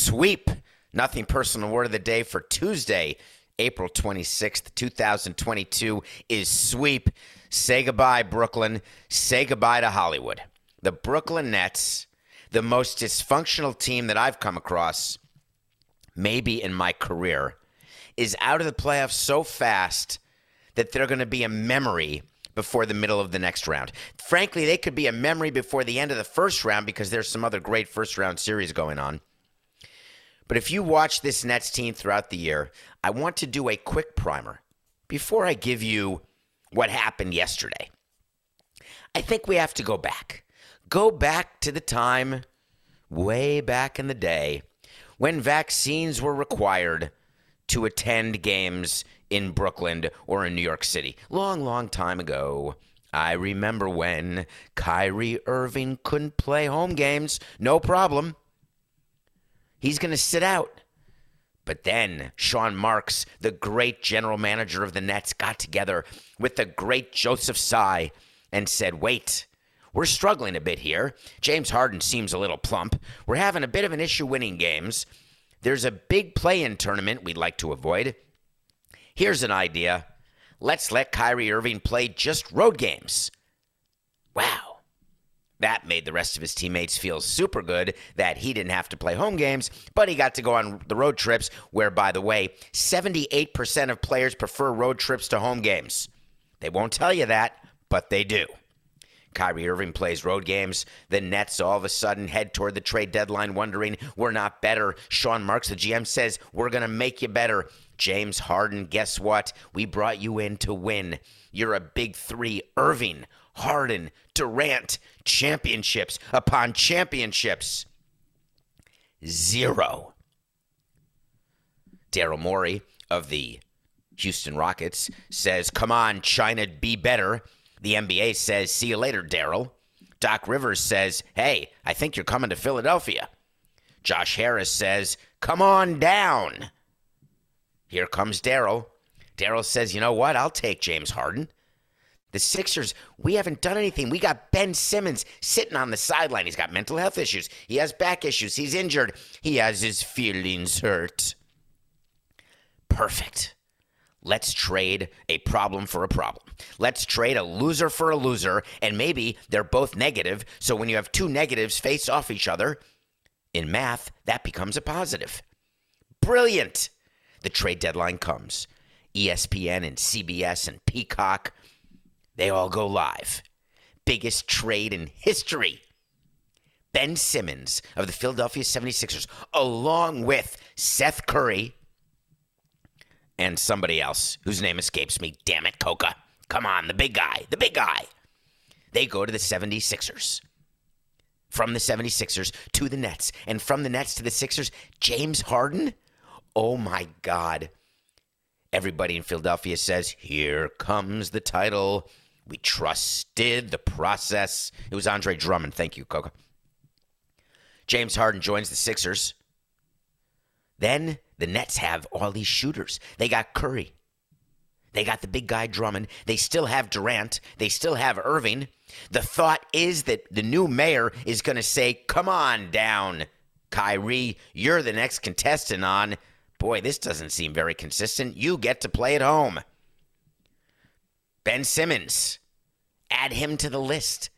Sweep. Nothing personal word of the day for Tuesday, April 26th, 2022 is sweep. Say goodbye, Brooklyn. Say goodbye to Hollywood. The Brooklyn Nets, the most dysfunctional team that I've come across, maybe in my career, is out of the playoffs so fast that they're going to be a memory before the middle of the next round. Frankly, they could be a memory before the end of the first round because there's some other great first round series going on. But if you watch this Nets team throughout the year, I want to do a quick primer before I give you what happened yesterday. I think we have to go back. Go back to the time way back in the day when vaccines were required to attend games in Brooklyn or in New York City. Long, long time ago. I remember when Kyrie Irving couldn't play home games. No problem. He's going to sit out. But then Sean Marks, the great general manager of the Nets, got together with the great Joseph Tsai and said, wait, we're struggling a bit here. James Harden seems a little plump. We're having a bit of an issue winning games. There's a big play in tournament we'd like to avoid. Here's an idea let's let Kyrie Irving play just road games. Wow. That made the rest of his teammates feel super good that he didn't have to play home games, but he got to go on the road trips, where, by the way, 78% of players prefer road trips to home games. They won't tell you that, but they do. Kyrie Irving plays road games. The Nets all of a sudden head toward the trade deadline wondering, we're not better. Sean Marks, the GM, says, we're going to make you better. James Harden, guess what? We brought you in to win. You're a big three. Irving, Harden, Durant, championships upon championships. Zero. Daryl Morey of the Houston Rockets says, Come on, China, be better. The NBA says, See you later, Daryl. Doc Rivers says, Hey, I think you're coming to Philadelphia. Josh Harris says, Come on down. Here comes Daryl. Daryl says, You know what? I'll take James Harden. The Sixers, we haven't done anything. We got Ben Simmons sitting on the sideline. He's got mental health issues. He has back issues. He's injured. He has his feelings hurt. Perfect. Let's trade a problem for a problem. Let's trade a loser for a loser, and maybe they're both negative. So when you have two negatives face off each other, in math, that becomes a positive. Brilliant. The trade deadline comes. ESPN and CBS and Peacock they all go live. Biggest trade in history. Ben Simmons of the Philadelphia 76ers, along with Seth Curry and somebody else whose name escapes me. Damn it, Coca. Come on, the big guy, the big guy. They go to the 76ers. From the 76ers to the Nets, and from the Nets to the Sixers, James Harden. Oh my God. Everybody in Philadelphia says, Here comes the title. We trusted the process. It was Andre Drummond. Thank you, Coca. James Harden joins the Sixers. Then the Nets have all these shooters. They got Curry. They got the big guy Drummond. They still have Durant. They still have Irving. The thought is that the new mayor is going to say, Come on down, Kyrie. You're the next contestant on. Boy, this doesn't seem very consistent. You get to play at home. Ben Simmons, add him to the list.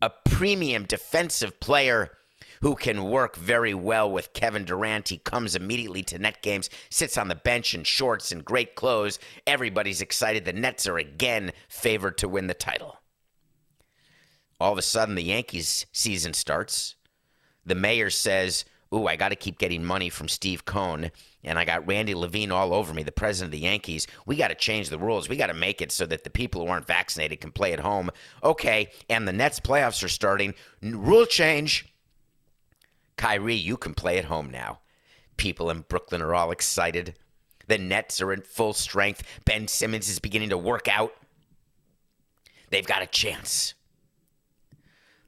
A premium defensive player who can work very well with Kevin Durant. He comes immediately to net games, sits on the bench in shorts and great clothes. Everybody's excited. The Nets are again favored to win the title. All of a sudden, the Yankees season starts. The mayor says, Ooh, I got to keep getting money from Steve Cohen. And I got Randy Levine all over me, the president of the Yankees. We got to change the rules. We got to make it so that the people who aren't vaccinated can play at home. Okay. And the Nets playoffs are starting. Rule change. Kyrie, you can play at home now. People in Brooklyn are all excited. The Nets are in full strength. Ben Simmons is beginning to work out. They've got a chance.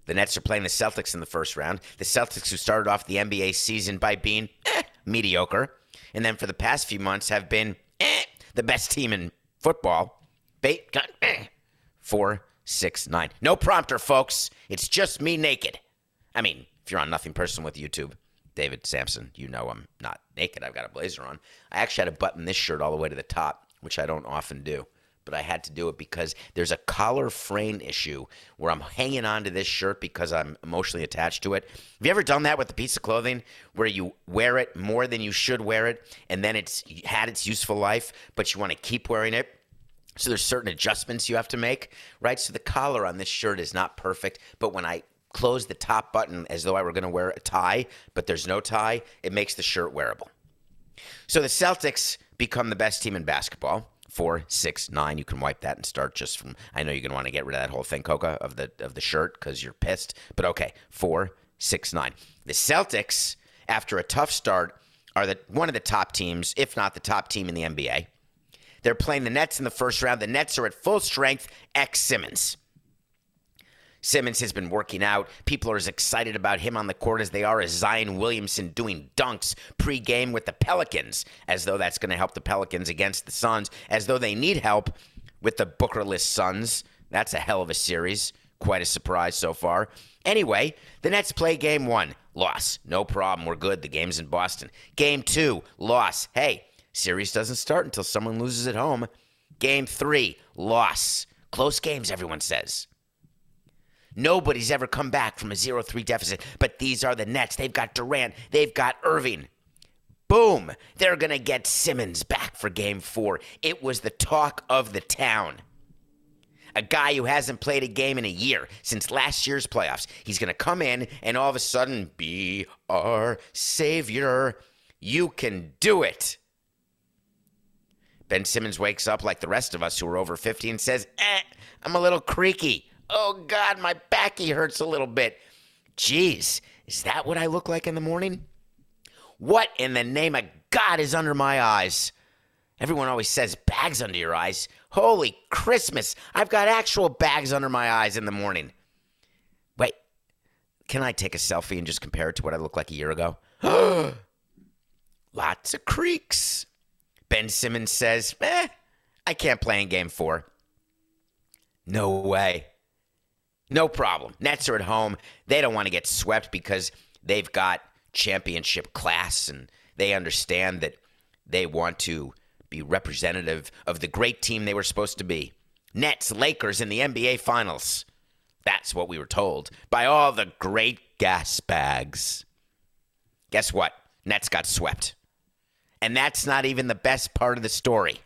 The Nets are playing the Celtics in the first round. The Celtics, who started off the NBA season by being eh, mediocre, and then for the past few months have been eh, the best team in football. Bait got eh, four, six, nine. No prompter, folks. It's just me naked. I mean, if you're on Nothing Personal with YouTube, David Samson, you know I'm not naked. I've got a blazer on. I actually had to button this shirt all the way to the top, which I don't often do but I had to do it because there's a collar frame issue where I'm hanging on to this shirt because I'm emotionally attached to it. Have you ever done that with a piece of clothing where you wear it more than you should wear it and then it's had its useful life, but you want to keep wearing it? So there's certain adjustments you have to make, right? So the collar on this shirt is not perfect, but when I close the top button as though I were going to wear a tie, but there's no tie, it makes the shirt wearable. So the Celtics become the best team in basketball four, six, nine. You can wipe that and start just from. I know you're gonna want to get rid of that whole thing, Coca, of the of the shirt because you're pissed. But okay, four, six, nine. The Celtics, after a tough start, are the one of the top teams, if not the top team in the NBA. They're playing the Nets in the first round. The Nets are at full strength. X Simmons. Simmons has been working out. People are as excited about him on the court as they are as Zion Williamson doing dunks pregame with the Pelicans, as though that's going to help the Pelicans against the Suns, as though they need help with the Bookerless Suns. That's a hell of a series. Quite a surprise so far. Anyway, the Nets play game one. Loss. No problem. We're good. The game's in Boston. Game two. Loss. Hey, series doesn't start until someone loses at home. Game three. Loss. Close games, everyone says. Nobody's ever come back from a 0 3 deficit, but these are the Nets. They've got Durant, they've got Irving. Boom! They're going to get Simmons back for game four. It was the talk of the town. A guy who hasn't played a game in a year since last year's playoffs. He's going to come in and all of a sudden be our savior. You can do it. Ben Simmons wakes up like the rest of us who are over 50 and says, eh, I'm a little creaky. Oh, God, my backy hurts a little bit. Jeez, is that what I look like in the morning? What in the name of God is under my eyes? Everyone always says bags under your eyes. Holy Christmas, I've got actual bags under my eyes in the morning. Wait, can I take a selfie and just compare it to what I looked like a year ago? Lots of creaks. Ben Simmons says, eh, I can't play in game four. No way. No problem. Nets are at home. They don't want to get swept because they've got championship class and they understand that they want to be representative of the great team they were supposed to be. Nets, Lakers in the NBA Finals. That's what we were told by all the great gas bags. Guess what? Nets got swept. And that's not even the best part of the story.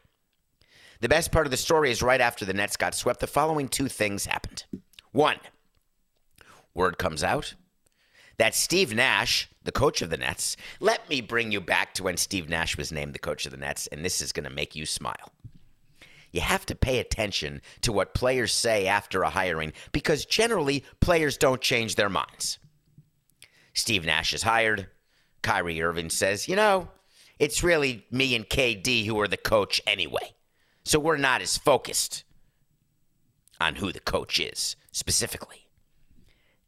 The best part of the story is right after the Nets got swept, the following two things happened. One, word comes out that Steve Nash, the coach of the Nets, let me bring you back to when Steve Nash was named the coach of the Nets, and this is going to make you smile. You have to pay attention to what players say after a hiring because generally players don't change their minds. Steve Nash is hired. Kyrie Irving says, you know, it's really me and KD who are the coach anyway. So we're not as focused on who the coach is specifically.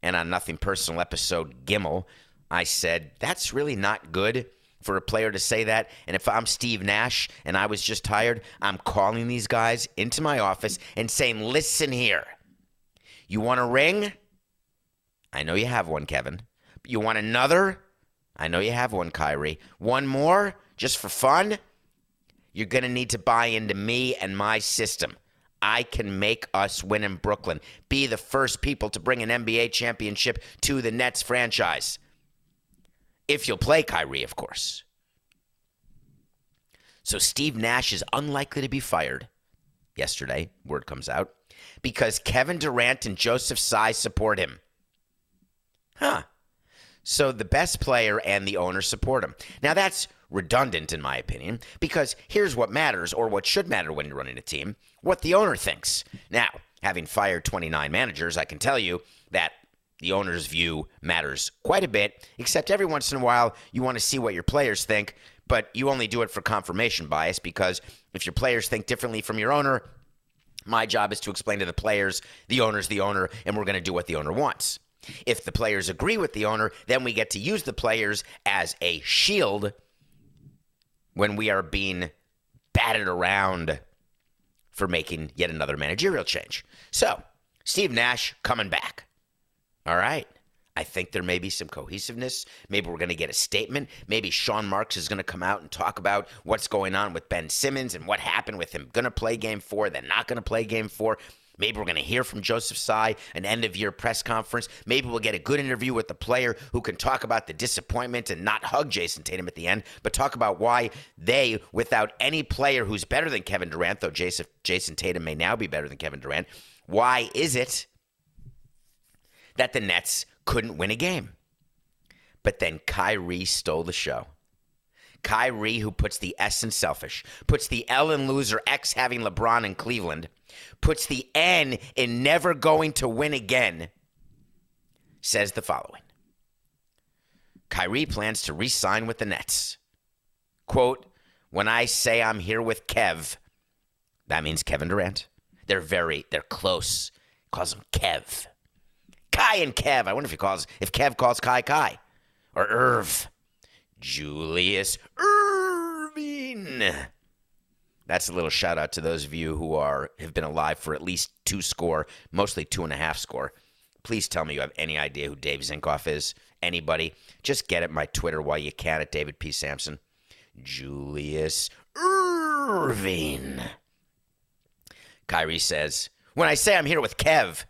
And on Nothing Personal episode Gimmel, I said, that's really not good for a player to say that. And if I'm Steve Nash and I was just hired, I'm calling these guys into my office and saying, listen here. You want a ring? I know you have one, Kevin. You want another? I know you have one, Kyrie. One more, just for fun? You're going to need to buy into me and my system. I can make us win in Brooklyn. Be the first people to bring an NBA championship to the Nets franchise. If you'll play Kyrie, of course. So Steve Nash is unlikely to be fired. Yesterday, word comes out. because Kevin Durant and Joseph Tsai support him. Huh. So the best player and the owner support him. Now that's redundant in my opinion because here's what matters or what should matter when you're running a team, what the owner thinks. Now, having fired 29 managers, I can tell you that the owner's view matters quite a bit, except every once in a while you want to see what your players think, but you only do it for confirmation bias because if your players think differently from your owner, my job is to explain to the players the owner's the owner and we're going to do what the owner wants. If the players agree with the owner, then we get to use the players as a shield when we are being batted around for making yet another managerial change. So, Steve Nash coming back. All right. I think there may be some cohesiveness. Maybe we're going to get a statement. Maybe Sean Marks is going to come out and talk about what's going on with Ben Simmons and what happened with him going to play game four, then not going to play game four. Maybe we're going to hear from Joseph Tsai, an end of year press conference. Maybe we'll get a good interview with the player who can talk about the disappointment and not hug Jayson Tatum at the end, but talk about why they, without any player who's better than Kevin Durant, though Jason, Jayson Tatum may now be better than Kevin Durant, why is it that the Nets couldn't win a game? But then Kyrie stole the show. Kyrie, who puts the S in selfish, puts the L in loser, X having LeBron in Cleveland, puts the N in never going to win again, says the following Kyrie plans to re sign with the Nets. Quote, when I say I'm here with Kev, that means Kevin Durant. They're very, they're close. calls him Kev. Kai and Kev. I wonder if he calls, if Kev calls Kai Kai or Irv. Julius Erving. That's a little shout out to those of you who are have been alive for at least two score, mostly two and a half score. Please tell me you have any idea who Dave Zinkoff is. Anybody? Just get at my Twitter while you can at David P. Samson. Julius Erving. Kyrie says, When I say I'm here with Kev,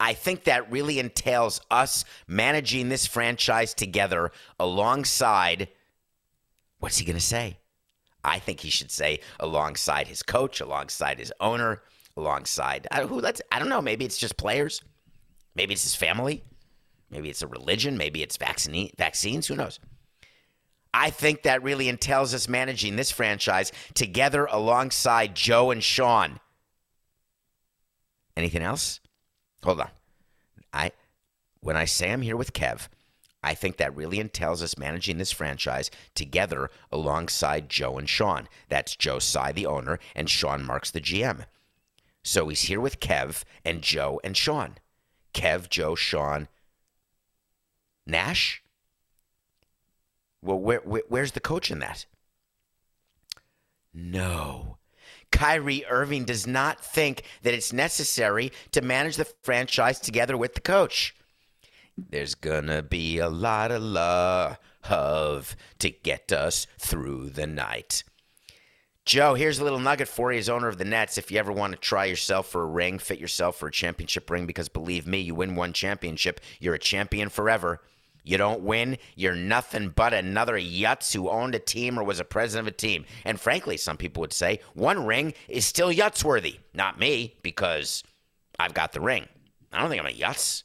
I think that really entails us managing this franchise together alongside. What's he going to say? I think he should say alongside his coach, alongside his owner, alongside I, who. Let's I don't know. Maybe it's just players. Maybe it's his family. Maybe it's a religion. Maybe it's vaccine vaccines. Who knows? I think that really entails us managing this franchise together alongside Joe and Sean. Anything else? Hold on. I when I say I'm here with Kev, I think that really entails us managing this franchise together alongside Joe and Sean. That's Joe Tsai, the owner, and Sean Marks, the GM. So he's here with Kev and Joe and Sean. Kev, Joe, Sean, Nash. Well, where, where, where's the coach in that? No. Kyrie Irving does not think that it's necessary to manage the franchise together with the coach. There's gonna be a lot of love to get us through the night. Joe, here's a little nugget for you as owner of the Nets. If you ever want to try yourself for a ring, fit yourself for a championship ring, because believe me, you win one championship, you're a champion forever. You don't win, you're nothing but another Yutz who owned a team or was a president of a team. And frankly, some people would say one ring is still Yutz worthy. Not me, because I've got the ring. I don't think I'm a Yutz.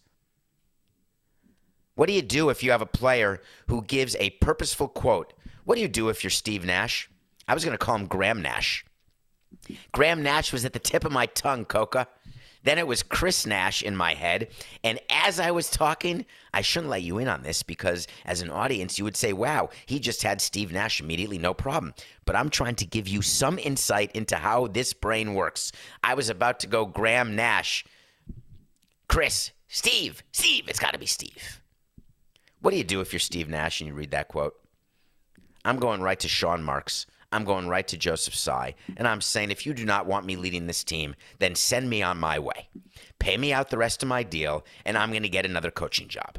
What do you do if you have a player who gives a purposeful quote? What do you do if you're Steve Nash? I was going to call him Graham Nash. Graham Nash was at the tip of my tongue, Coca. Then it was Chris Nash in my head. And as I was talking, I shouldn't let you in on this because as an audience, you would say, wow, he just had Steve Nash immediately, no problem. But I'm trying to give you some insight into how this brain works. I was about to go Graham Nash, Chris, Steve, Steve, it's got to be Steve. What do you do if you're Steve Nash and you read that quote? I'm going right to Sean Marks. I'm going right to Joseph Tsai. And I'm saying, if you do not want me leading this team, then send me on my way. Pay me out the rest of my deal, and I'm going to get another coaching job.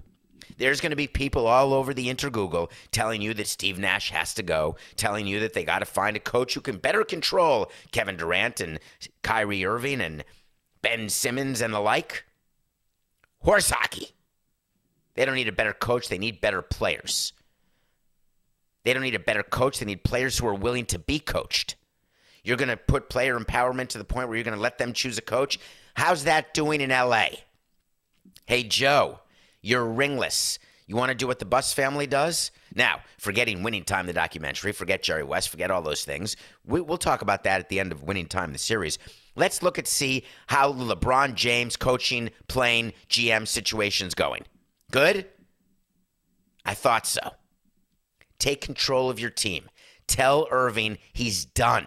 There's going to be people all over the intergoogle telling you that Steve Nash has to go, telling you that they got to find a coach who can better control Kevin Durant and Kyrie Irving and Ben Simmons and the like. Horse hockey. They don't need a better coach, they need better players. They don't need a better coach, they need players who are willing to be coached. You're going to put player empowerment to the point where you're going to let them choose a coach. How's that doing in LA? Hey, Joe, you're ringless. You want to do what the Buss family does? Now, forgetting Winning Time, the documentary, forget Jerry West, forget all those things. We, will talk about that at the end of Winning Time, the series. Let's look at see how LeBron James coaching, playing, GM situation's going. Good? I thought so. Take control of your team. Tell Irving he's done.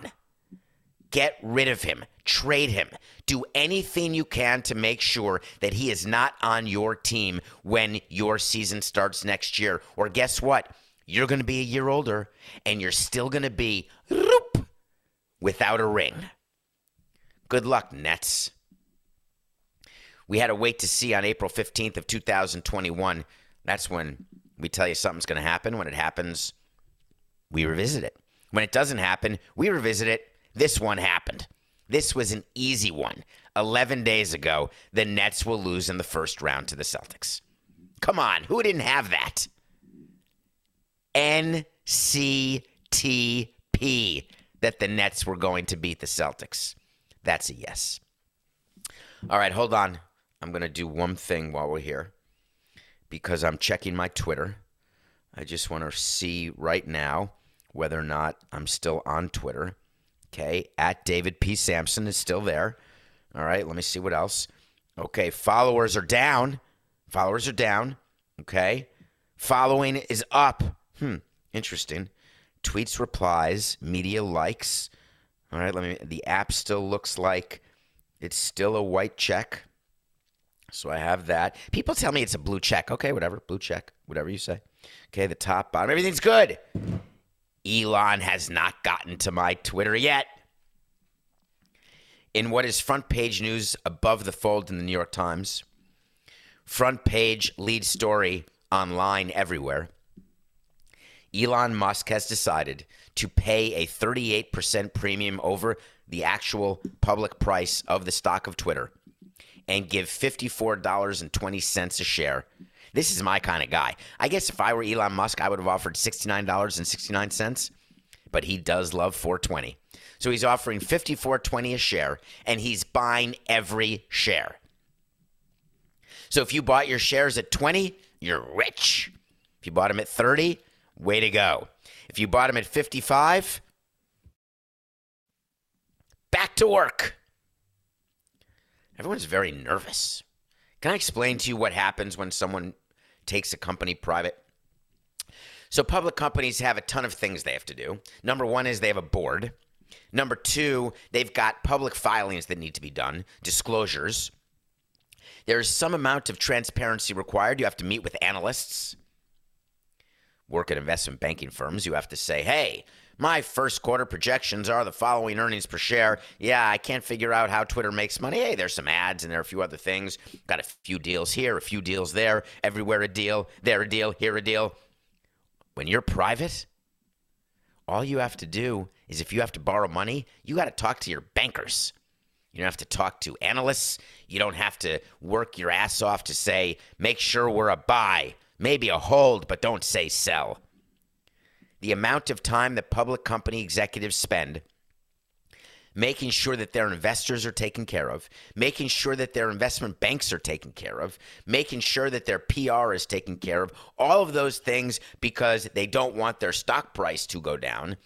Get rid of him. Trade him. Do anything you can to make sure that he is not on your team when your season starts next year. Or guess what? You're going to be a year older and you're still going to be without a ring. Good luck, Nets. We had to wait to see on April 15th of 2021. That's when we tell you something's going to happen. When it happens, we revisit it. When it doesn't happen, we revisit it. This one happened. This was an easy one. 11 days ago, the Nets will lose in the first round to the Celtics. Come on, who didn't have that? NCTP that the Nets were going to beat the Celtics. That's a yes. All right, hold on. I'm going to do one thing while we're here because I'm checking my Twitter. I just want to see right now whether or not I'm still on Twitter. Okay, at David P. Samson is still there. All right, let me see what else. Okay, followers are down. Followers are down. Okay, following is up. Hmm, interesting. Tweets, replies, media likes. All right, let me. The app still looks like it's still a white check. So I have that. People tell me it's a blue check. Okay, whatever. Blue check. Whatever you say. Okay, the top, bottom, everything's good. Elon has not gotten to my Twitter yet. In what is front page news above the fold in the New York Times, front page lead story online everywhere. Elon Musk has decided to pay a 38% premium over the actual public price of the stock of Twitter and give $54.20 a share. This is my kind of guy. I guess if I were Elon Musk, I would have offered $69.69, but he does love 420. So he's offering 54.20 a share and he's buying every share. So if you bought your shares at 20, you're rich. If you bought them at 30, way to go. If you bought them at 55, back to work. Everyone's very nervous. Can I explain to you what happens when someone takes a company private? So, public companies have a ton of things they have to do. Number one is they have a board. Number two, they've got public filings that need to be done, disclosures. There's some amount of transparency required. You have to meet with analysts, work at investment banking firms. You have to say, hey, my first quarter projections are the following earnings per share. Yeah, I can't figure out how Twitter makes money. Hey, there's some ads and there are a few other things. Got a few deals here, a few deals there, everywhere a deal, there a deal, here a deal. When you're private, all you have to do is if you have to borrow money, you got to talk to your bankers. You don't have to talk to analysts. You don't have to work your ass off to say, make sure we're a buy, maybe a hold, but don't say sell the amount of time that public company executives spend making sure that their investors are taken care of, making sure that their investment banks are taken care of, making sure that their PR is taken care of, all of those things because they don't want their stock price to go down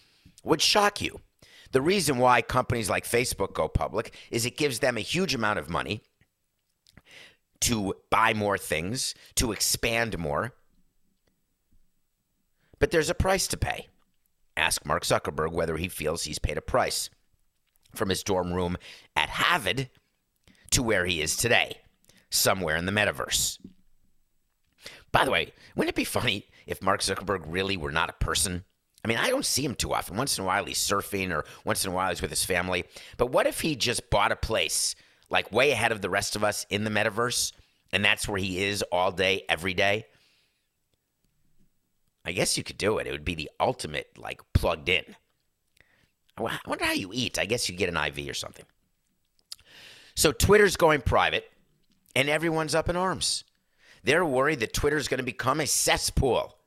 would shock you. The reason why companies like Facebook go public is it gives them a huge amount of money to buy more things, to expand more. But there's a price to pay. Ask Mark Zuckerberg whether he feels he's paid a price from his dorm room at Harvard to where he is today, somewhere in the metaverse. By the way, wouldn't it be funny if Mark Zuckerberg really were not a person? I mean, I don't see him too often. Once in a while he's surfing or once in a while he's with his family. But what if he just bought a place like way ahead of the rest of us in the metaverse and that's where he is all day, every day? I guess you could do it. It would be the ultimate, like, plugged in. I wonder how you eat. I guess you get an IV or something. So Twitter's going private, and everyone's up in arms. They're worried that Twitter's going to become a cesspool.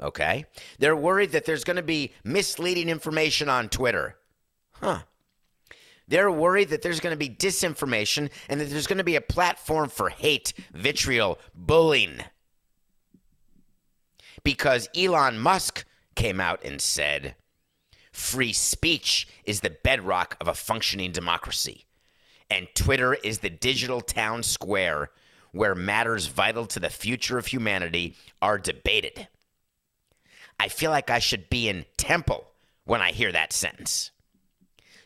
Okay? They're worried that there's going to be misleading information on Twitter. Huh. They're worried that there's going to be disinformation and that there's going to be a platform for hate, vitriol, bullying. Because Elon Musk came out and said, free speech is the bedrock of a functioning democracy. And Twitter is the digital town square where matters vital to the future of humanity are debated. I feel like I should be in Temple when I hear that sentence.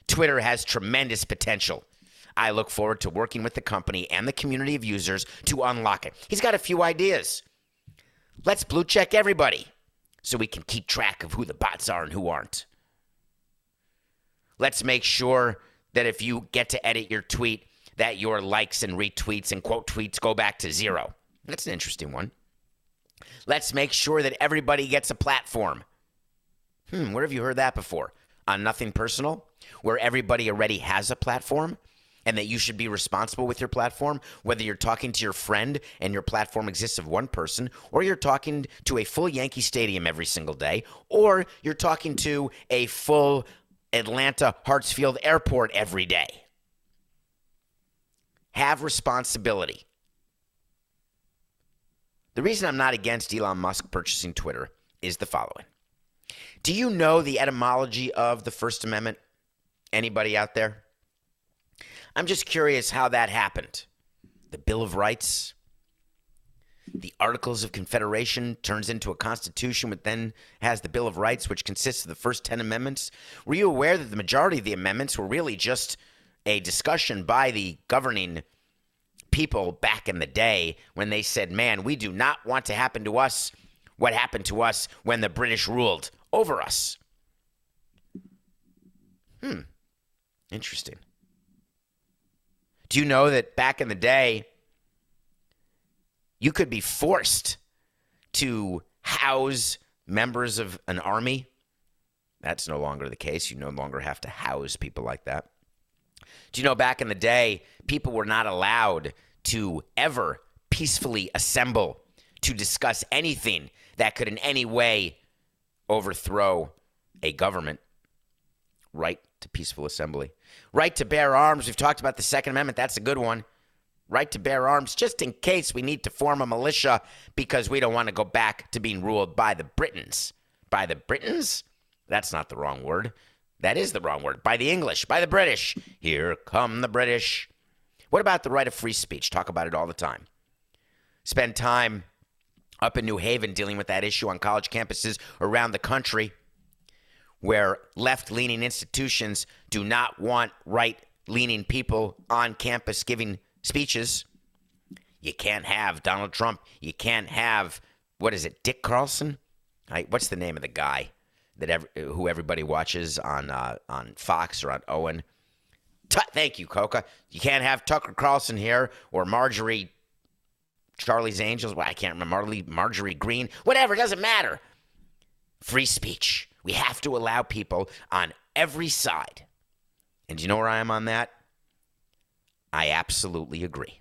Twitter has tremendous potential. I look forward to working with the company and the community of users to unlock it. He's got a few ideas. Let's blue check everybody so we can keep track of who the bots are and who aren't. Let's make sure that if you get to edit your tweet, that your likes and retweets and quote tweets go back to zero. That's an interesting one. Let's make sure that everybody gets a platform. Hmm, where have you heard that before? On Nothing Personal, where everybody already has a platform and that you should be responsible with your platform, whether you're talking to your friend and your platform exists of one person, or you're talking to a full Yankee Stadium every single day, or you're talking to a full Atlanta Hartsfield Airport every day. Have responsibility. The reason I'm not against Elon Musk purchasing Twitter is the following. Do you know the etymology of the First Amendment? Anybody out there? I'm just curious how that happened. The Bill of Rights, the Articles of Confederation turns into a constitution, which then has the Bill of Rights, which consists of the first 10 amendments. Were you aware that the majority of the amendments were really just a discussion by the governing people back in the day when they said, man, we do not want to happen to us what happened to us when the British ruled over us? Hmm. Interesting. Do you know that back in the day, you could be forced to house members of an army? That's no longer the case. You no longer have to house people like that. Do you know back in the day, people were not allowed to ever peacefully assemble to discuss anything that could in any way overthrow a government? Right to peaceful assembly. Right to bear arms. We've talked about the Second Amendment. That's a good one. Right to bear arms, just in case we need to form a militia because we don't want to go back to being ruled by the Britons. By the Britons? That's not the wrong word. That is the wrong word. By the English, by the British. Here come the British. What about the right of free speech? Talk about it all the time. Spend time up in New Haven dealing with that issue on college campuses around the country where left leaning institutions do not want right leaning people on campus giving speeches. You can't have Donald Trump. You can't have, what is it, Dick Carlson? I, what's the name of the guy? that every, who everybody watches on uh, on Fox or on Owen. T- thank you, Coca. You can't have Tucker Carlson here or Marjorie, Charlie's Angels. Well, I can't remember Marley, Marjorie Greene. Whatever, It doesn't matter. Free speech. We have to allow people on every side. And you know where I am on that? I absolutely agree.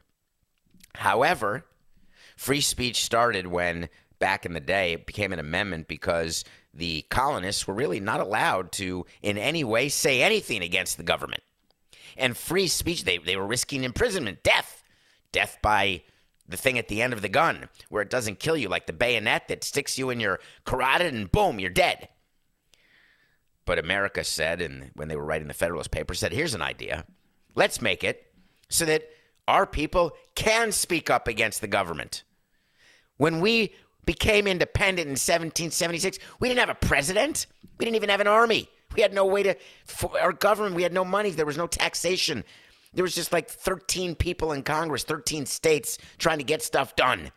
However, free speech started when back in the day it became an amendment because the colonists were really not allowed to, in any way, say anything against the government. And free speech, they, they were risking imprisonment, death, death by the thing at the end of the gun, where it doesn't kill you, like the bayonet that sticks you in your carotid and boom, you're dead. But America said, and when they were writing the Federalist Papers, said, here's an idea. Let's make it so that our people can speak up against the government. When we became independent in 1776, we didn't have a president. We didn't even have an army. We had no way to, our government, we had no money. There was no taxation. There was just like 13 people in Congress, 13 states trying to get stuff done.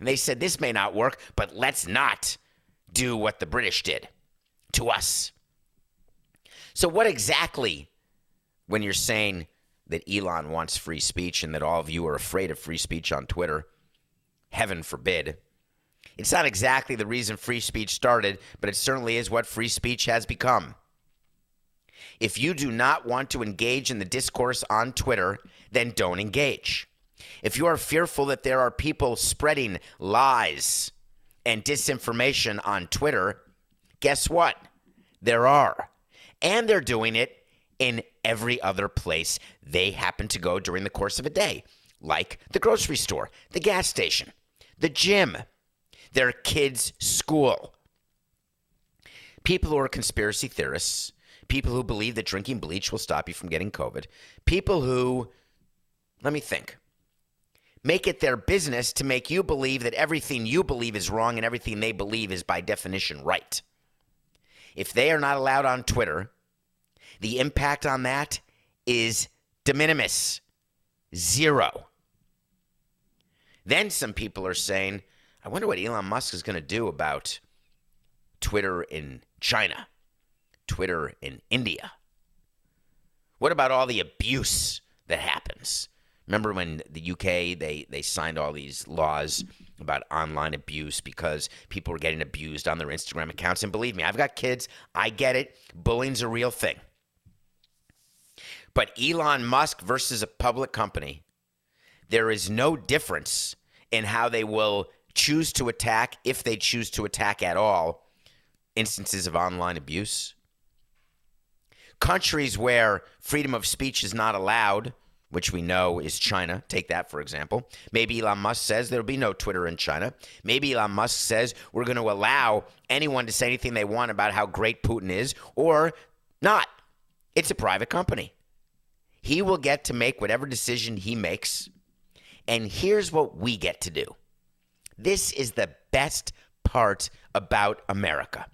And they said, this may not work, but let's not do what the British did to us. So, what exactly, when you're saying that Elon wants free speech and that all of you are afraid of free speech on Twitter, heaven forbid, it's not exactly the reason free speech started, but it certainly is what free speech has become. If you do not want to engage in the discourse on Twitter, then don't engage. If you are fearful that there are people spreading lies and disinformation on Twitter, guess what? There are. And they're doing it in every other place they happen to go during the course of a day, like the grocery store, the gas station, the gym, their kids' school. People who are conspiracy theorists, people who believe that drinking bleach will stop you from getting COVID, people who, let me think, make it their business to make you believe that everything you believe is wrong and everything they believe is by definition right. If they are not allowed on Twitter, the impact on that is de minimis, zero. Then some people are saying, I wonder what Elon Musk is going to do about Twitter in China, Twitter in India. What about all the abuse that happens? Remember when the UK they they signed all these laws about online abuse because people were getting abused on their Instagram accounts and believe me, I've got kids, I get it. Bullying's a real thing. But Elon Musk versus a public company, there is no difference in how they will choose to attack if they choose to attack at all instances of online abuse. Countries where freedom of speech is not allowed which we know is China. Take that, for example. Maybe Elon Musk says there'll be no Twitter in China. Maybe Elon Musk says we're going to allow anyone to say anything they want about how great Putin is, or not. It's a private company. He will get to make whatever decision he makes. And here's what we get to do this is the best part about America.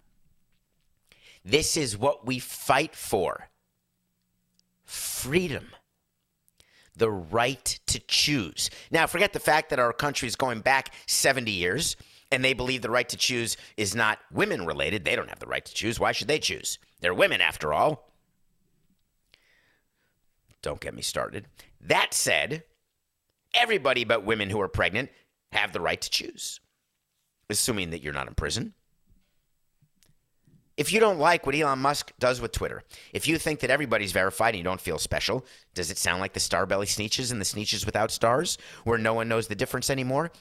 This is what we fight for freedom the right to choose. Now, forget the fact that our country is going back 70 years and they believe the right to choose is not women related. They don't have the right to choose. Why should they choose? They're women, after all. Don't get me started. That said, everybody but women who are pregnant have the right to choose, assuming that you're not in prison. If you don't like what Elon Musk does with Twitter, if you think that everybody's verified and you don't feel special, does it sound like the Starbelly Sneetches and the Sneetches without stars, where no one knows the difference anymore?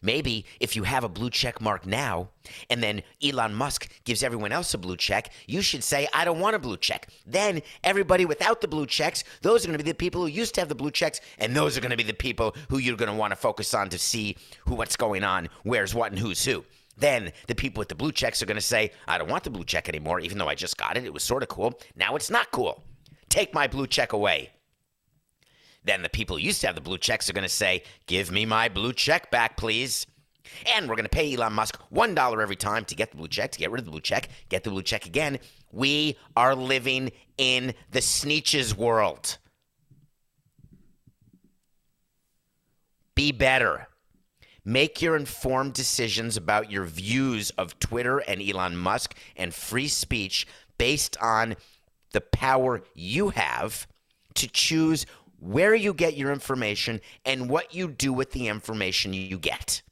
Maybe if you have a blue check mark now, and then Elon Musk gives everyone else a blue check, you should say, I don't want a blue check. Then everybody without the blue checks, those are going to be the people who used to have the blue checks, and those are going to be the people who you're going to want to focus on to see who what's going on, where's what, and who's who. Then the people with the blue checks are going to say, I don't want the blue check anymore, even though I just got it. It was sort of cool. Now it's not cool. Take my blue check away. Then the people who used to have the blue checks are going to say, Give me my blue check back, please. And we're going to pay Elon Musk $1 every time to get the blue check, to get rid of the blue check, get the blue check again. We are living in the sneetches world. Be better. Make your informed decisions about your views of Twitter and Elon Musk and free speech based on the power you have to choose where you get your information and what you do with the information you get.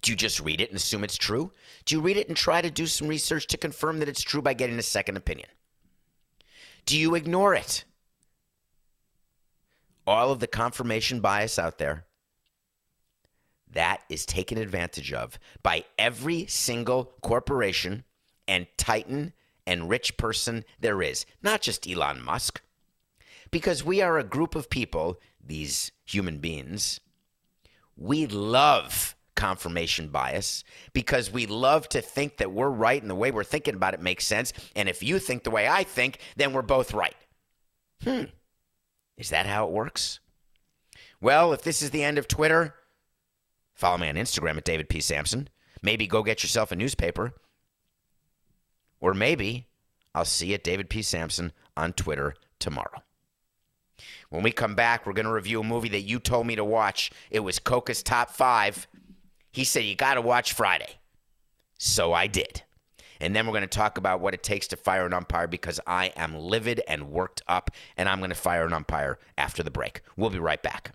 Do you just read it and assume it's true? Do you read it and try to do some research to confirm that it's true by getting a second opinion? Do you ignore it? All of the confirmation bias out there that is taken advantage of by every single corporation and titan and rich person there is, not just Elon Musk. Because we are a group of people, these human beings, we love confirmation bias because we love to think that we're right and the way we're thinking about it makes sense. And if you think the way I think, then we're both right. Hmm. Is that how it works? Well, if this is the end of Twitter, Follow me on Instagram at David P. Samson. Maybe go get yourself a newspaper. Or maybe I'll see you at David P. Samson on Twitter tomorrow. When we come back, we're going to review a movie that you told me to watch. It was Coca's top five. He said, You got to watch Friday. So I did. And then we're going to talk about what it takes to fire an umpire because I am livid and worked up, and I'm going to fire an umpire after the break. We'll be right back.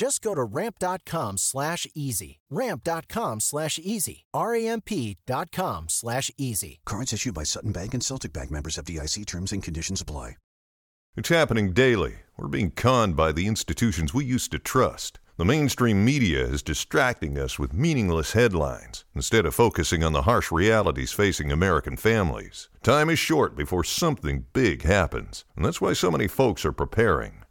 Just go to ramp.com slash easy. Ramp.com slash easy. R-A-M-P.com slash easy. Cards issued by Sutton Bank and Celtic Bank members FDIC terms and conditions apply. It's happening daily. We're being conned by the institutions we used to trust. The mainstream media is distracting us with meaningless headlines instead of focusing on the harsh realities facing American families. Time is short before something big happens, and that's why so many folks are preparing.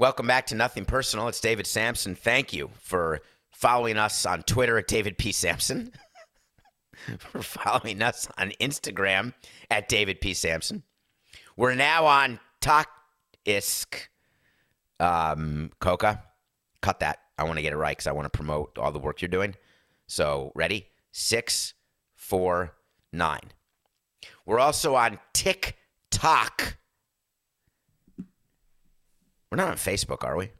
Welcome back to Nothing Personal. It's David Samson. Thank you for following us on Twitter at David P. Samson, for following us on Instagram at David P. Samson. We're now on Talk Isk um, Coca. Cut that. I want to get it right because I want to promote all the work you're doing. So, ready? Six, four, nine. We're also on TikTok. We're not on Facebook, are we?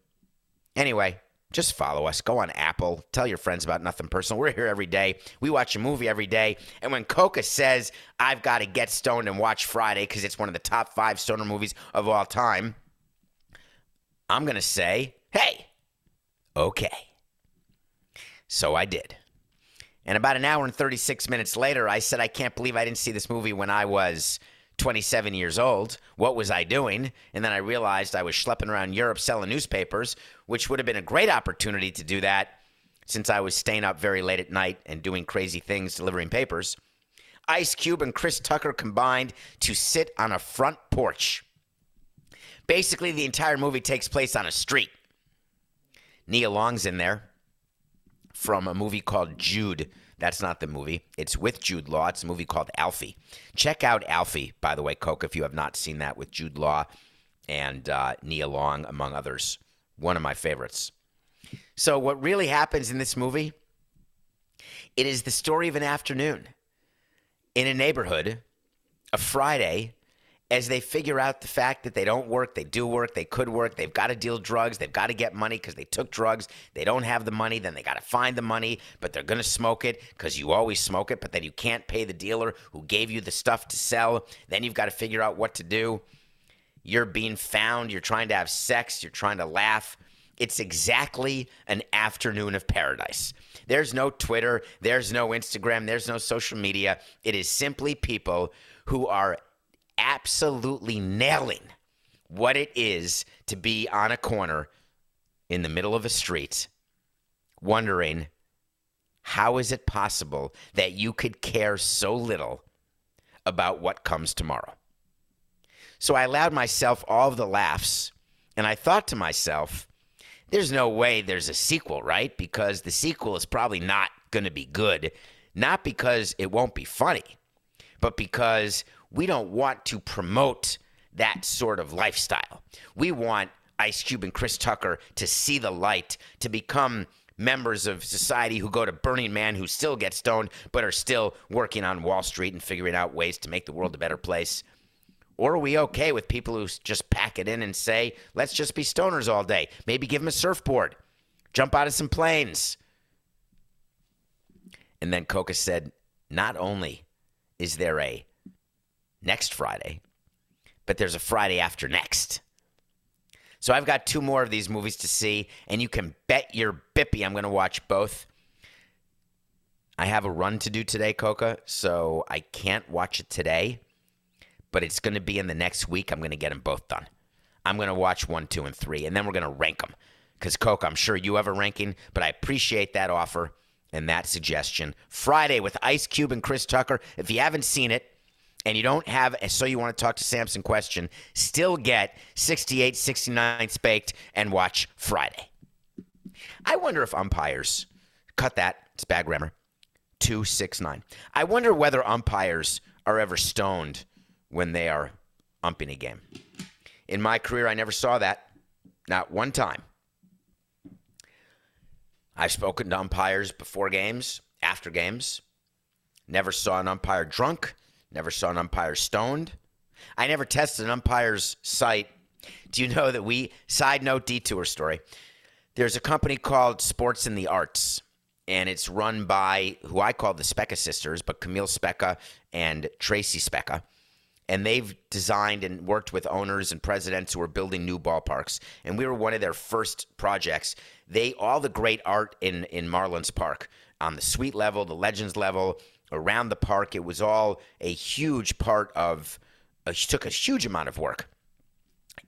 Anyway, just follow us. Go on Apple. Tell your friends about Nothing Personal. We're here every day. We watch a movie every day. And when Coca says, I've got to get stoned and watch Friday because it's one of the top five stoner movies of all time, I'm going to say, hey, okay. So I did. And about an hour and 36 minutes later, I said, I can't believe I didn't see this movie when I was 27 years old. What was I doing? And then I realized I was schlepping around Europe selling newspapers, which would have been a great opportunity to do that since I was staying up very late at night and doing crazy things delivering papers. Ice Cube and Chris Tucker combined to sit on a front porch. Basically, the entire movie takes place on a street. Nia Long's in there from a movie called Jude. That's not the movie. It's with Jude Law. It's a movie called Alfie. Check out Alfie, by the way, Coke, if you have not seen that with Jude Law and uh, Nia Long, among others. One of my favorites. So, what really happens in this movie? It is the story of an afternoon in a neighborhood, a Friday, as they figure out the fact that they don't work, they do work, they could work, they've got to deal drugs, they've got to get money because they took drugs, they don't have the money, then they got to find the money, but they're going to smoke it because you always smoke it, but then you can't pay the dealer who gave you the stuff to sell. Then you've got to figure out what to do. You're being found, you're trying to have sex, you're trying to laugh. It's exactly an afternoon of paradise. There's no Twitter, there's no Instagram, there's no social media. It is simply people who are absolutely nailing what it is to be on a corner in the middle of a street, wondering how is it possible that you could care so little about what comes tomorrow? So I allowed myself all of the laughs, and I thought to myself, there's no way there's a sequel, right? Because the sequel is probably not going to be good. Not because it won't be funny, but because we don't want to promote that sort of lifestyle. We want Ice Cube and Chris Tucker to see the light, to become members of society who go to Burning Man, who still get stoned, but are still working on Wall Street and figuring out ways to make the world a better place. Or are we okay with people who just pack it in and say, let's just be stoners all day? Maybe give them a surfboard, jump out of some planes. And then Coca said, not only is there a next Friday, but there's a Friday after next. So I've got two more of these movies to see, and you can bet your bippy I'm going to watch both. I have a run to do today, Coca, so I can't watch it today, but it's going to be in the next week. I'm going to get them both done. I'm going to watch one, two, and three, and then we're going to rank them. Because, Coca, I'm sure you have a ranking, but I appreciate that offer and that suggestion. Friday with Ice Cube and Chris Tucker. If you haven't seen it, and you don't have a so you want to talk to Samson question, still get 68, 69 spaked and watch Friday. I wonder if umpires cut that, it's bad grammar. 269. I wonder whether umpires are ever stoned when they are umping a game. In my career, I never saw that. Not one time. I've spoken to umpires before games, after games. Never saw an umpire drunk. Never saw an umpire stoned. I never tested an umpire's sight. Do you know that we, side note detour story, there's a company called Sports in the Arts, and it's run by who I call the Specca sisters, but Camille Specca and Tracy Specca. And they've designed and worked with owners and presidents who are building new ballparks. And we were one of their first projects. They all the great art in in Marlins Park on the suite level, the legends level, around the park. It was all a huge part of. Uh, it took a huge amount of work.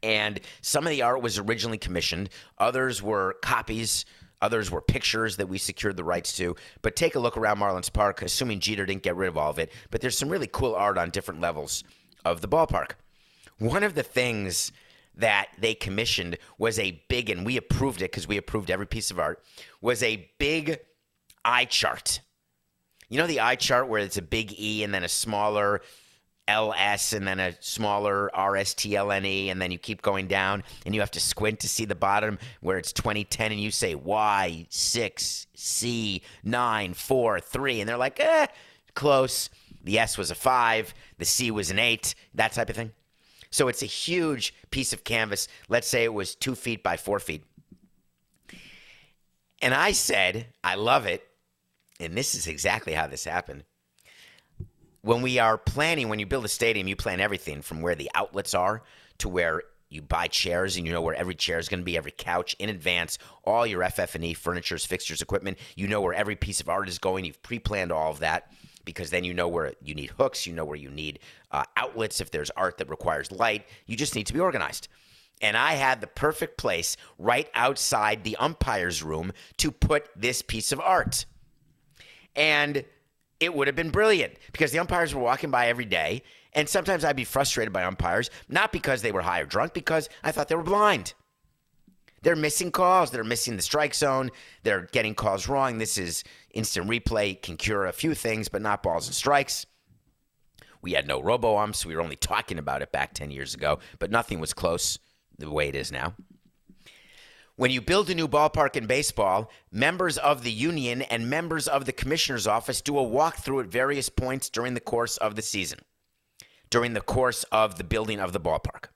And some of the art was originally commissioned. Others were copies. Others were pictures that we secured the rights to. But take a look around Marlins Park, assuming Jeter didn't get rid of all of it. But there's some really cool art on different levels of the ballpark. One of the things that they commissioned was a big, and we approved it because we approved every piece of art, was a big eye chart. You know the eye chart where it's a big E and then a smaller LS and then a smaller RSTLNE and then you keep going down and you have to squint to see the bottom where it's 2010 and you say Y six C nine four three and they're like eh close. The S was a five, the C was an eight, that type of thing. So it's a huge piece of canvas. Let's say it was two feet by four feet. And I said, I love it. And this is exactly how this happened. When we are planning, when you build a stadium, you plan everything from where the outlets are to where you buy chairs and you know where every chair is going to be, every couch in advance, all your FF&E, furnitures, fixtures, equipment. You know where every piece of art is going. You've pre-planned all of that because then you know where you need hooks, you know where you need uh, outlets if there's art that requires light. You just need to be organized. And I had the perfect place right outside the umpire's room to put this piece of art. And it would have been brilliant because the umpires were walking by every day. And sometimes I'd be frustrated by umpires, not because they were high or drunk, because I thought they were blind. They're missing calls. They're missing the strike zone. They're getting calls wrong. This is instant replay, can cure a few things, but not balls and strikes. We had no robo umps. We were only talking about it back 10 years ago, but nothing was close the way it is now. When you build a new ballpark in baseball, members of the union and members of the commissioner's office do a walkthrough at various points during the course of the season, during the course of the building of the ballpark.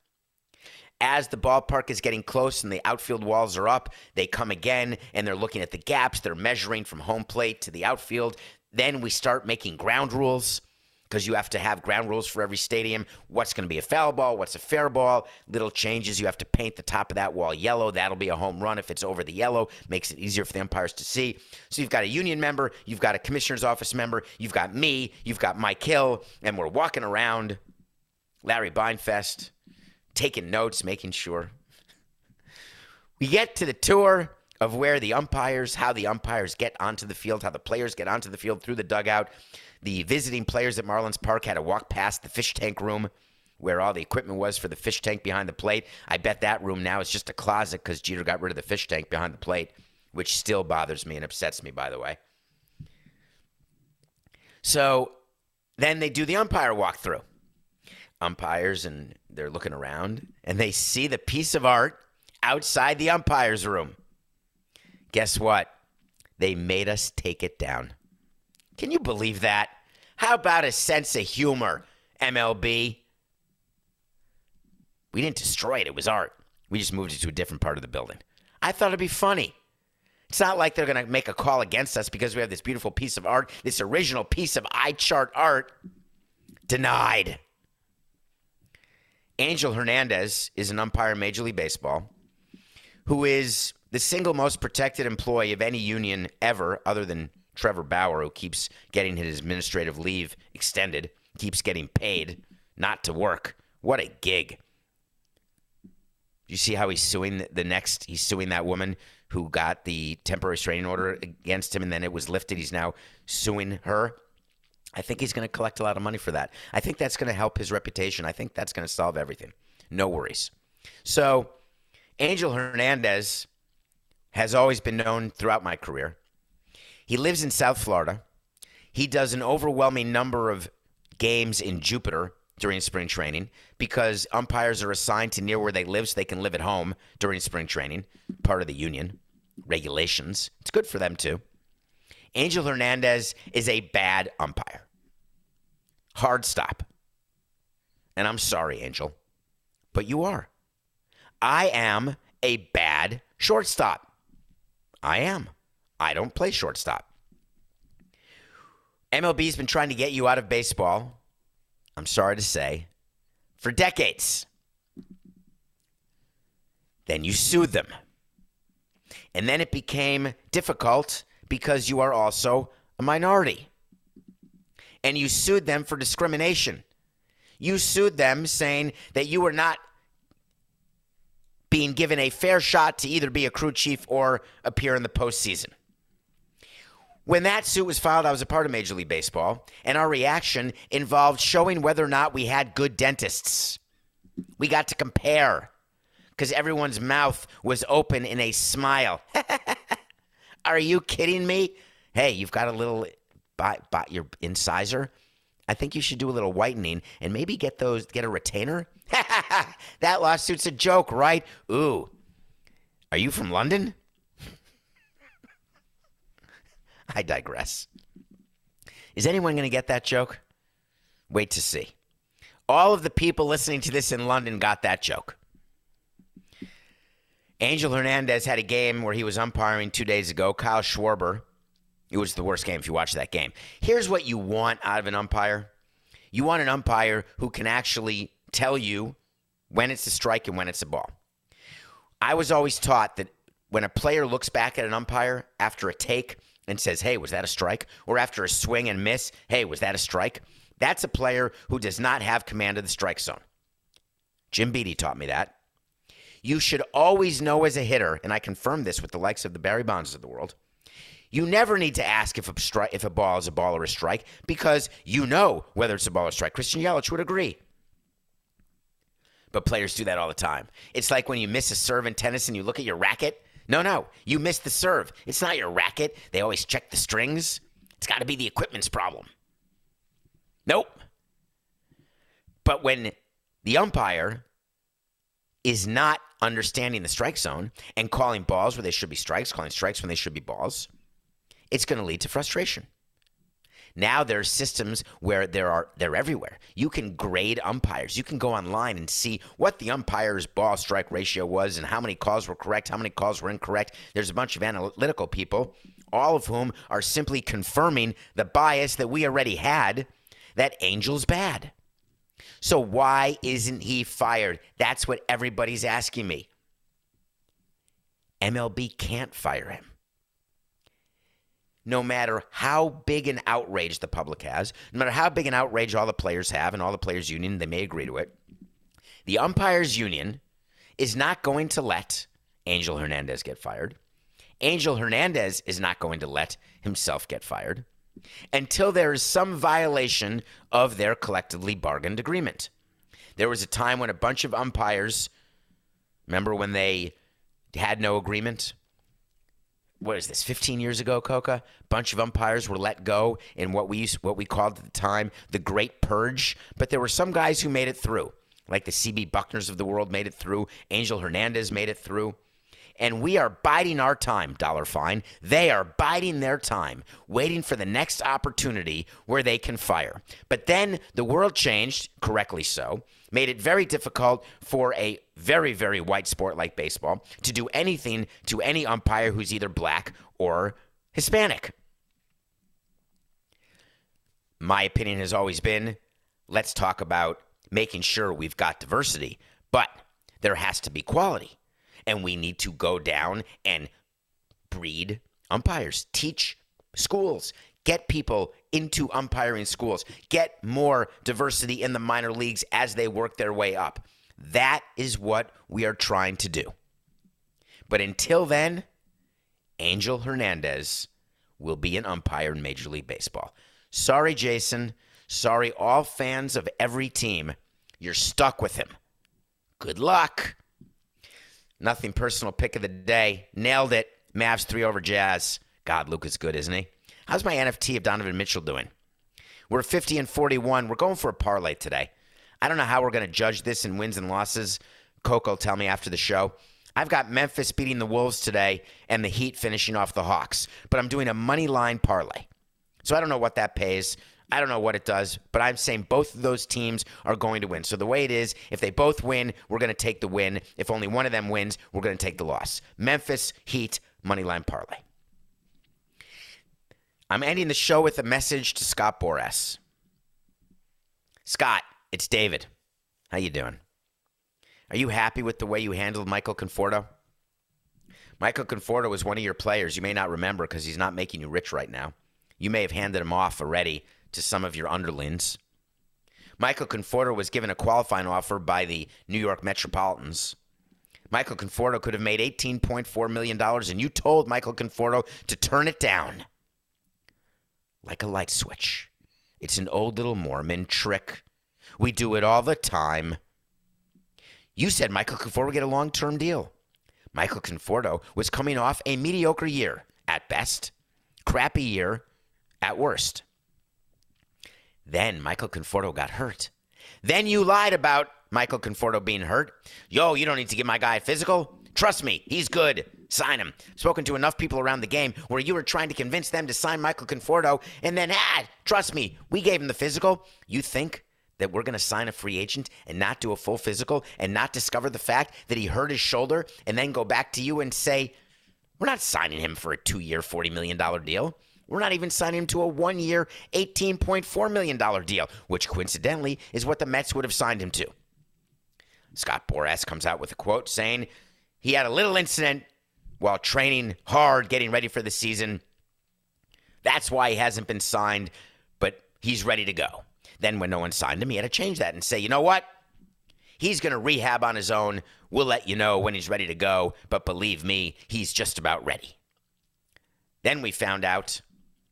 As the ballpark is getting close and the outfield walls are up, they come again and they're looking at the gaps. They're measuring from home plate to the outfield. Then we start making ground rules because you have to have ground rules for every stadium. What's going to be a foul ball? What's a fair ball? Little changes. You have to paint the top of that wall yellow. That'll be a home run if it's over the yellow. Makes it easier for the umpires to see. So you've got a union member, you've got a commissioner's office member, you've got me, you've got Mike Hill, and we're walking around Larry Beinfest, taking notes, making sure. We get to the tour of where the umpires, how the umpires get onto the field, how the players get onto the field through the dugout. The visiting players at Marlins Park had to walk past the fish tank room where all the equipment was for the fish tank behind the plate. I bet that room now is just a closet because Jeter got rid of the fish tank behind the plate, which still bothers me and upsets me, by the way. So then they do the umpire walkthrough. Umpires, and they're looking around, and they see the piece of art outside the umpire's room. Guess what? They made us take it down. Can you believe that? How about a sense of humor, MLB? We didn't destroy it, it was art. We just moved it to a different part of the building. I thought it'd be funny. It's not like they're going to make a call against us because we have this beautiful piece of art, this original piece of eye chart art. Denied. Angel Hernandez is an umpire in Major League Baseball who is the single most protected employee of any union ever, other than Trevor Bauer, who keeps getting his administrative leave extended, keeps getting paid not to work. What a gig. You see how he's suing the next, he's suing that woman who got the temporary restraining order against him and then it was lifted. He's now suing her. I think he's going to collect a lot of money for that. I think that's going to help his reputation. I think that's going to solve everything. No worries. So, Angel Hernandez has always been known throughout my career. He lives in South Florida. He does an overwhelming number of games in Jupiter during spring training because umpires are assigned to near where they live so they can live at home during spring training, part of the union regulations. It's good for them too. Angel Hernandez is a bad umpire. Hard stop. And I'm sorry, Angel, but you are. I am a bad shortstop. I am. I don't play shortstop. MLB's been trying to get you out of baseball, I'm sorry to say, for decades. Then you sued them. And then it became difficult because you are also a minority. And you sued them for discrimination. You sued them saying that you were not being given a fair shot to either be a crew chief or appear in the postseason. When that suit was filed, I was a part of Major League Baseball, and our reaction involved showing whether or not we had good dentists. We got to compare because everyone's mouth was open in a smile. Are you kidding me? Hey, you've got a little, by, by your incisor. I think you should do a little whitening and maybe get those, get a retainer. that lawsuit's a joke, right? Ooh, are you from London? I digress. Is anyone going to get that joke? Wait to see. All of the people listening to this in London got that joke. Angel Hernandez had a game where he was umpiring two days ago. Kyle Schwarber. It was the worst game if you watch that game. Here's what you want out of an umpire you want an umpire who can actually tell you when it's a strike and when it's a ball. I was always taught that when a player looks back at an umpire after a take and says, Hey, was that a strike? Or after a swing and miss, Hey, was that a strike? That's a player who does not have command of the strike zone. Jim Beattie taught me that. You should always know as a hitter, and I confirm this with the likes of the Barry Bonds of the world. You never need to ask if a stri- if a ball is a ball or a strike because you know whether it's a ball or strike. Christian Yelich would agree. But players do that all the time. It's like when you miss a serve in tennis and you look at your racket. No, no, you missed the serve. It's not your racket. They always check the strings. It's got to be the equipment's problem. Nope. But when the umpire is not understanding the strike zone and calling balls where they should be strikes, calling strikes when they should be balls, it's going to lead to frustration. Now there's systems where there are they're everywhere. You can grade umpires. You can go online and see what the umpire's ball strike ratio was and how many calls were correct, how many calls were incorrect. There's a bunch of analytical people, all of whom are simply confirming the bias that we already had that Angel's bad. So why isn't he fired? That's what everybody's asking me. MLB can't fire him no matter how big an outrage the public has, no matter how big an outrage all the players have and all the players' union, they may agree to it. The umpires' union is not going to let Angel Hernandez get fired. Angel Hernandez is not going to let himself get fired until there is some violation of their collectively bargained agreement. There was a time when a bunch of umpires, remember when they had no agreement? What is this 15 years ago coca? A bunch of umpires were let go in what we used, what we called at the time the great purge but there were some guys who made it through. Like the CB Bucknors of the world made it through. Angel hernandez made it through. And we are biding our time dollar fine. They are biding their time waiting for the next opportunity where they can fire. But then the world changed correctly so made it very difficult for a very, very white sport like baseball to do anything to any umpire who's either black or Hispanic. My opinion has always been let's talk about making sure we've got diversity, but there has to be quality. And we need to go down and breed umpires, teach Schools, get people into umpiring schools, get more diversity in the minor leagues as they work their way up. That is what we are trying to do. But until then, Angel Hernandez will be an umpire in Major League Baseball. Sorry, Jason. Sorry, all fans of every team. You're stuck with him. Good luck. Nothing personal pick of the day. Nailed it. Mavs three over Jazz. God, Luka is good, isn't he? How's my NFT of Donovan Mitchell doing? We're 50 and 41. We're going for a parlay today. I don't know how we're going to judge this in wins and losses. Coco, tell me after the show. I've got Memphis beating the Wolves today and the Heat finishing off the Hawks, but I'm doing a money line parlay. So I don't know what that pays. I don't know what it does, but I'm saying both of those teams are going to win. So the way it is, if they both win, we're going to take the win. If only one of them wins, we're going to take the loss. Memphis Heat money line parlay. I'm ending the show with a message to Scott Boras. Scott, it's David. How you doing? Are you happy with the way you handled Michael Conforto? Michael Conforto was one of your players. You may not remember because he's not making you rich right now. You may have handed him off already to some of your underlings. Michael Conforto was given a qualifying offer by the New York Metropolitans. Michael Conforto could have made $18.4 million, and you told Michael Conforto to turn it down. Like a light switch. It's an old little Mormon trick. We do it all the time. You said Michael Conforto would get a long term deal. Michael Conforto was coming off a mediocre year at best, crappy year at worst. Then Michael Conforto got hurt. Then you lied about Michael Conforto being hurt. Yo, you don't need to give my guy a physical. Trust me, he's good. Sign him. Spoken to enough people around the game where you were trying to convince them to sign Michael Conforto, and then, ah, trust me, we gave him the physical. You think that we're going to sign a free agent and not do a full physical and not discover the fact that he hurt his shoulder and then go back to you and say, we're not signing him for a two year, $40 million deal. We're not even signing him to a one year, $18.4 million deal, which coincidentally is what the Mets would have signed him to. Scott Boras comes out with a quote saying he had a little incident while training hard, getting ready for the season. That's why he hasn't been signed, but he's ready to go. Then, when no one signed him, he had to change that and say, you know what? He's going to rehab on his own. We'll let you know when he's ready to go, but believe me, he's just about ready. Then we found out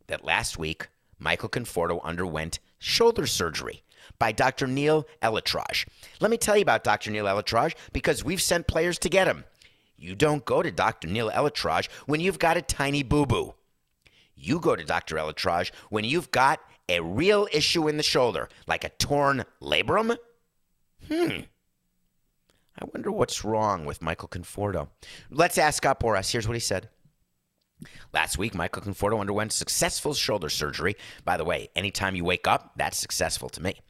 that last week, Michael Conforto underwent shoulder surgery by Dr. Neil ElAttrache. Let me tell you about Dr. Neil ElAttrache because we've sent players to get him. You don't go to Dr. Neil ElAttrache when you've got a tiny boo boo. You go to Dr. ElAttrache when you've got a real issue in the shoulder, like a torn labrum? Hmm. I wonder what's wrong with Michael Conforto. Let's ask up or us. Here's what he said. Last week, Michael Conforto underwent successful shoulder surgery. By the way, anytime you wake up, that's successful to me.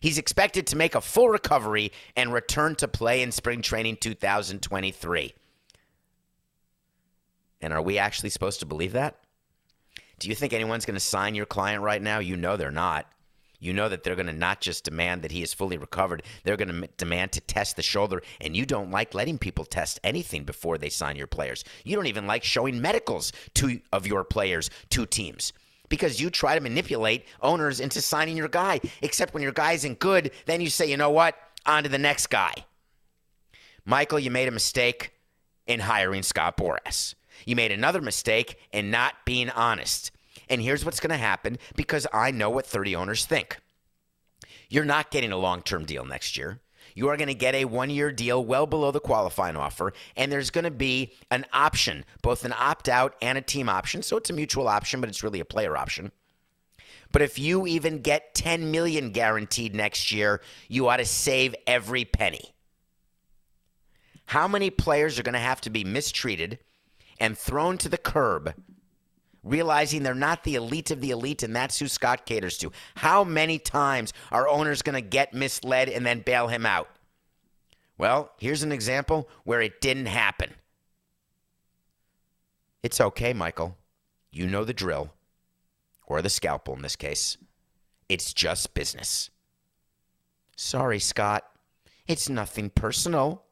He's expected to make a full recovery and return to play in spring training 2023. And are we actually supposed to believe that? Do you think anyone's going to sign your client right now? You know they're not. You know that they're going to not just demand that he is fully recovered, they're going to demand to test the shoulder. And you don't like letting people test anything before they sign your players. You don't even like showing medicals to of your players to teams because you try to manipulate owners into signing your guy. Except when your guy isn't good, then you say, you know what? On to the next guy. Michael, you made a mistake in hiring Scott Boras. You made another mistake in not being honest. And here's what's going to happen because I know what 30 owners think. You're not getting a long term deal next year. You are going to get a one year deal well below the qualifying offer, and there's going to be an option, both an opt out and a team option. So it's a mutual option, but it's really a player option. But if you even get 10 million guaranteed next year, you ought to save every penny. How many players are going to have to be mistreated and thrown to the curb, realizing they're not the elite of the elite, and that's who Scott caters to. How many times are owners going to get misled and then bail him out? Well, here's an example where it didn't happen. It's okay, Michael. You know the drill, or the scalpel in this case. It's just business. Sorry, Scott. It's nothing personal.